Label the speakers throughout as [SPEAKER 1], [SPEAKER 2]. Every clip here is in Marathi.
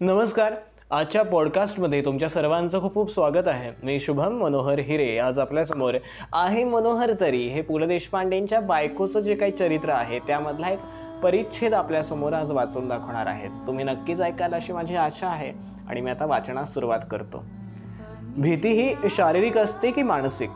[SPEAKER 1] नमस्कार. आजच्या पॉडकास्टमध्ये तुमच्या सर्वांचं खूप खूप स्वागत आहे. मी शुभम मनोहर हिरे. आज आपल्यासमोर आहे मनोहर तरी. हे पु ल देशपांडेंच्या बायकोचं जे काही चरित्र आहे त्यामधला एक परिच्छेद आपल्यासमोर आज वाचून दाखवणार आहेत. तुम्ही नक्कीच ऐकाल अशी माझी आशा आहे आणि मी आता वाचनास सुरुवात करतो. भीती ही शारीरिक असते की मानसिक?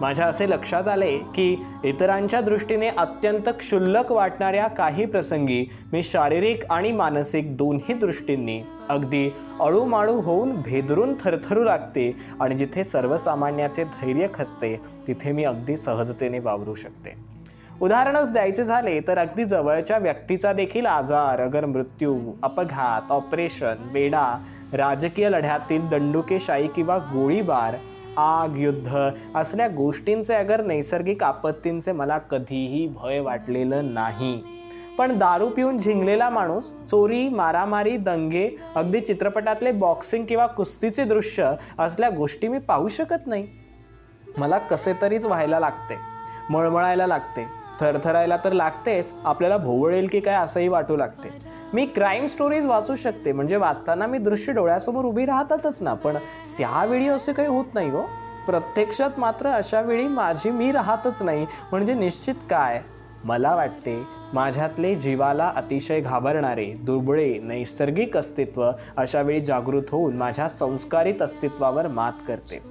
[SPEAKER 1] माझ्या असे लक्षात आले की इतरांच्या दृष्टीने अत्यंत क्षुल्लक वाटणाऱ्या काही प्रसंगी मी शारीरिक आणि मानसिक दोन्ही दृष्टींनी अगदी अळूमाळू होऊन भेदरून थरथरू लागते आणि जिथे सर्वसामान्याचे धैर्य खचते तिथे मी अगदी सहजतेने वावरू शकते. उदाहरणच द्यायचे झाले तर अगदी जवळच्या व्यक्तीचा देखील आजार अगर मृत्यू अपघात ऑपरेशन वेडा राजकीय लढ्यातील दंडुकेशाही किंवा गोळीबार आग युद्ध असल्या गोष्टींचे अगर नैसर्गिक आपत्तींचे मला कधीही भय वाटलेलं नाही. पण दारू पिऊन झिंगलेला माणूस चोरी मारामारी दंगे अगदी चित्रपटातले बॉक्सिंग किंवा कुस्तीचे दृश्य असल्या गोष्टी मी पाहू शकत नाही. मला कसे तरीच व्हायला लागते मळमळायला लागते थरथरायला तर लागतेच आपल्याला भोवळेल की काय असंही वाटू लागते. मी क्राईम स्टोरीज वाचू शकते. म्हणजे वाचताना मी दृश्य डोळ्यासमोर उभी राहतातच ना. पण त्यावेळी असे काही होत नाही हो. प्रत्यक्षात मात्र अशा वेळी माझी मी राहतच नाही. म्हणजे निश्चित काय? मला वाटते माझ्यातले जीवाला अतिशय घाबरणारे दुर्बळे नैसर्गिक अस्तित्व अशा वेळी जागृत होऊन माझ्या संस्कारित अस्तित्वावर मात करते.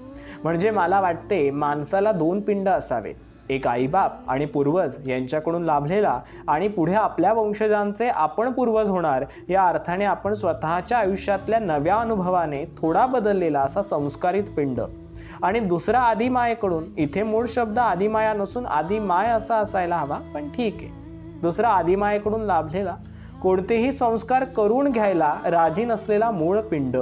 [SPEAKER 1] म्हणजे मला वाटते माणसाला दोन पिंड असावेत. एक आईबाप आणि पूर्वज यांच्याकडून लाभलेला आणि पुढे आपल्या वंशजांचे आपण पूर्वज होणार या अर्थाने आपण स्वतःच्या आयुष्यातल्या नव्या अनुभवाने थोडा बदललेला असा संस्कारित पिंड. आणि दुसरा आदिमायेकडून इथे मूळ शब्द आदिमाया नसून आदिमाय असा असायला हवा पण ठीक आहे. दुसरा आदिमायेकडून लाभलेला कोणतेही संस्कार करून घ्यायला राजी नसलेला मूळ पिंड.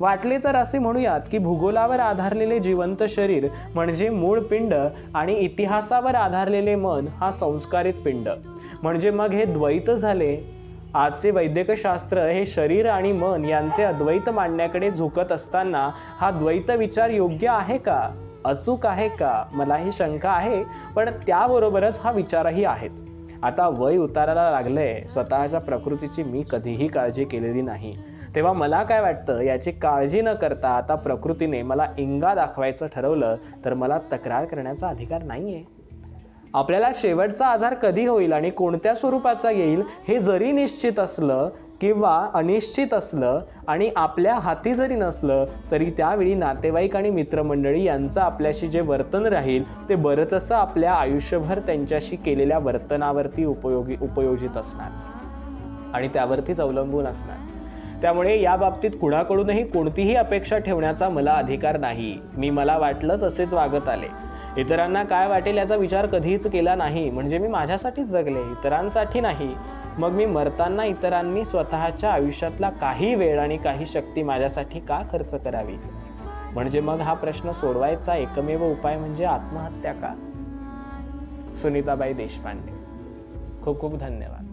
[SPEAKER 1] वाटले तर असे म्हणूयात की भूगोलावर आधारलेले जिवंत शरीर म्हणजे मूळ पिंड आणि इतिहासावर आधारलेले मन हा संस्कारित पिंड. म्हणजे मग हे द्वैत झाले? आजचे वैद्यकशास्त्र हे शरीर आणि मन यांचे अद्वैत मांडण्याकडे झुकत असताना हा द्वैत विचार योग्य आहे का? अचूक आहे का? मला ही शंका आहे पण त्याबरोबरच हा विचारही आहेच. आता वय उतारायला लागलंय. स्वतःच्या प्रकृतीची मी कधीही काळजी केलेली नाही. तेव्हा मला काय वाटतं याची काळजी न करता आता प्रकृतीने मला इंगा दाखवायचं ठरवलं तर मला तक्रार करण्याचा अधिकार नाही आहे आपल्याला शेवटचा आजार कधी होईल आणि कोणत्या स्वरूपाचा येईल हे जरी निश्चित असलं किंवा अनिश्चित असलं आणि आपल्या हाती जरी नसलं तरी त्यावेळी नातेवाईक आणि मित्रमंडळी यांचं आपल्याशी जे वर्तन राहील ते बरंचसं आपल्या आयुष्यभर त्यांच्याशी केलेल्या वर्तनावरती उपयोगी उपयोजित असणार. आणि त्यावरतीच अवलंबून असणार. त्यामुळे या बाबतीत कुणाकडूनही कोणतीही अपेक्षा ठेवण्याचा मला अधिकार नाही. मी मला वाटलं तसेच वागत आले. इतरांना काय वाटेल याचा विचार कधीच केला नाही. म्हणजे मी माझ्यासाठीच जगले इतरांसाठी नाही. मग मी मरताना इतरांनी स्वतःच्या आयुष्यातला काही वेळ आणि काही शक्ती माझ्यासाठी का खर्च करावी? म्हणजे मग हा प्रश्न सोडवायचा एकमेव उपाय म्हणजे आत्महत्या का? सुनीताबाई देशपांडे. खूप खूप धन्यवाद.